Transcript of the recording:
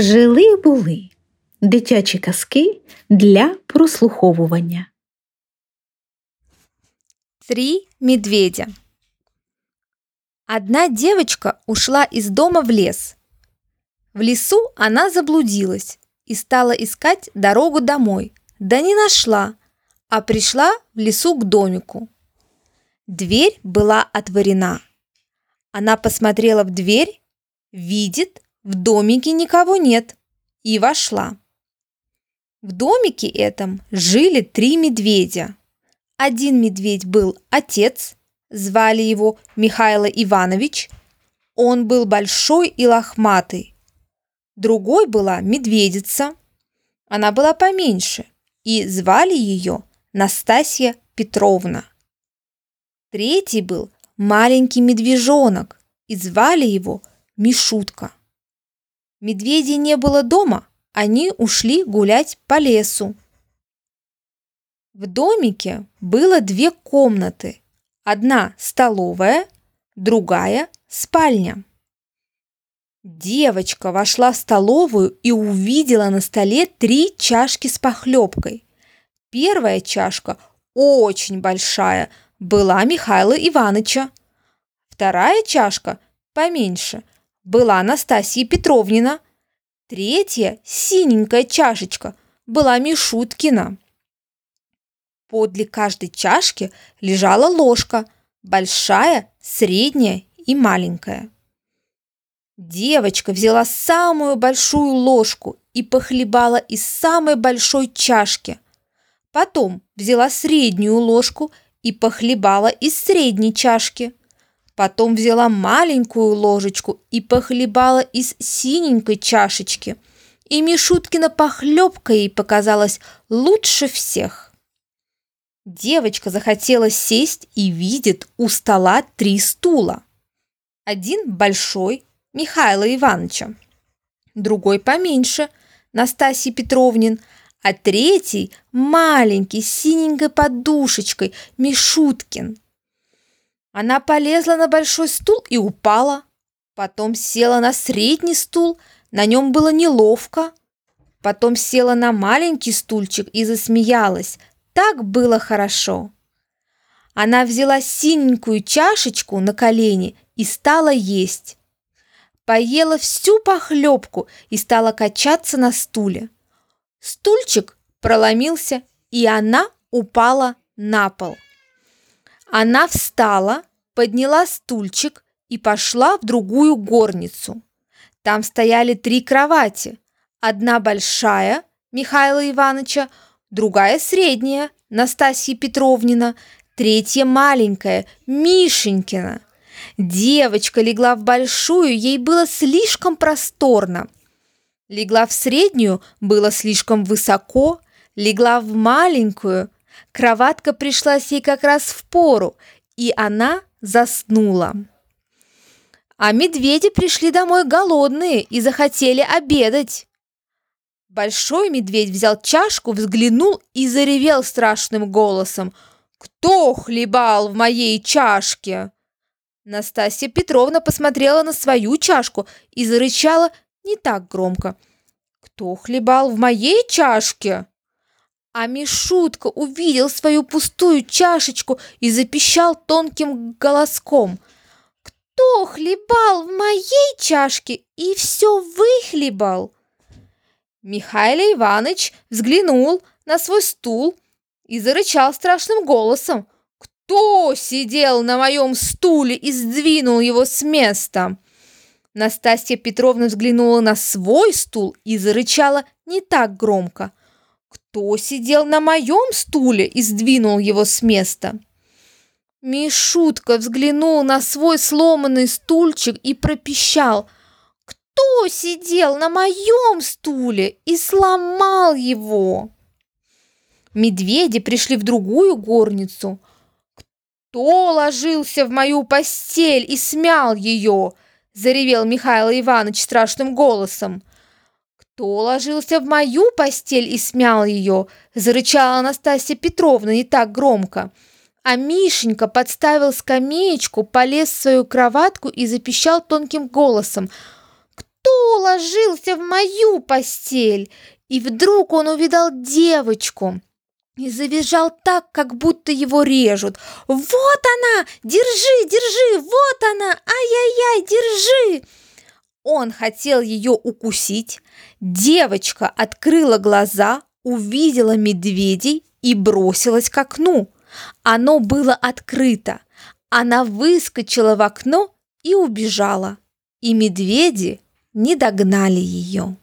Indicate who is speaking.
Speaker 1: Жили були дитячі казки для прослуховування.
Speaker 2: Три медведя. Одна девочка ушла из дома в лес. В лесу она заблудилась и стала искать дорогу домой, да не нашла, а пришла в лесу к домику. Дверь была отворена. Она посмотрела в дверь, видит, в домике никого нет, и вошла. В домике этом жили три медведя. Один медведь был отец, звали его Михаил Иванович. Он был большой и лохматый. Другой была медведица. Она была поменьше, и звали ее Настасья Петровна. Третий был маленький медвежонок, и звали его Мишутка. Медведей не было дома, они ушли гулять по лесу. В домике было две комнаты. Одна столовая, другая спальня. Девочка вошла в столовую и увидела на столе три чашки с похлебкой. Первая чашка, очень большая, была Михаила Ивановича. Вторая чашка, поменьше, была Анастасия Петровнина. Третья, синенькая чашечка, была Мишуткина. Подле каждой чашки лежала ложка, большая, средняя и маленькая. Девочка взяла самую большую ложку и похлебала из самой большой чашки. Потом взяла среднюю ложку и похлебала из средней чашки. Потом взяла маленькую ложечку и похлебала из синенькой чашечки. И Мишуткина похлебка ей показалась лучше всех. Девочка захотела сесть и видит у стола три стула. Один большой, Михаила Ивановича, другой поменьше, Настасьи Петровнин, а третий маленький, с синенькой подушечкой, Мишуткин. Она полезла на большой стул и упала. Потом села на средний стул, на нем было неловко. Потом села на маленький стульчик и засмеялась. Так было хорошо. Она взяла синенькую чашечку на колени и стала есть. Поела всю похлебку и стала качаться на стуле. Стульчик проломился, и она упала на пол. Она встала, подняла стульчик и пошла в другую горницу. Там стояли три кровати. Одна большая, Михаила Ивановича, другая средняя, Настасья Петровнина, третья маленькая, Мишенькина. Девочка легла в большую, ей было слишком просторно. Легла в среднюю, было слишком высоко, легла в маленькую, Кроватка пришлась ей как раз в пору, и она заснула. А медведи пришли домой голодные и захотели обедать. Большой медведь взял чашку, взглянул и заревел страшным голосом. «Кто хлебал в моей чашке?» Настасья Петровна посмотрела на свою чашку и зарычала не так громко. «Кто хлебал в моей чашке?» А Мишутка увидел свою пустую чашечку и запищал тонким голоском. «Кто хлебал в моей чашке и все выхлебал?» Михаил Иванович взглянул на свой стул и зарычал страшным голосом. «Кто сидел на моем стуле и сдвинул его с места?» Настасья Петровна взглянула на свой стул и зарычала не так громко – кто сидел на моем стуле и сдвинул его с места? Мишутка взглянул на свой сломанный стульчик и пропищал. Кто сидел на моем стуле и сломал его? Медведи пришли в другую горницу. Кто ложился в мою постель и смял ее? Заревел Михаил Иванович страшным голосом. «Кто ложился в мою постель и смял ее?» – зарычала Анастасия Петровна не так громко. А Мишенька подставил скамеечку, полез в свою кроватку и запищал тонким голосом. «Кто ложился в мою постель? И вдруг он увидал девочку и завизжал так, как будто его режут. «Вот она! Держи, держи! Вот она! Ай-яй-яй, держи!» Он хотел ее укусить. Девочка открыла глаза, увидела медведей и бросилась к окну. Оно было открыто. Она выскочила в окно и убежала. И медведи не догнали ее.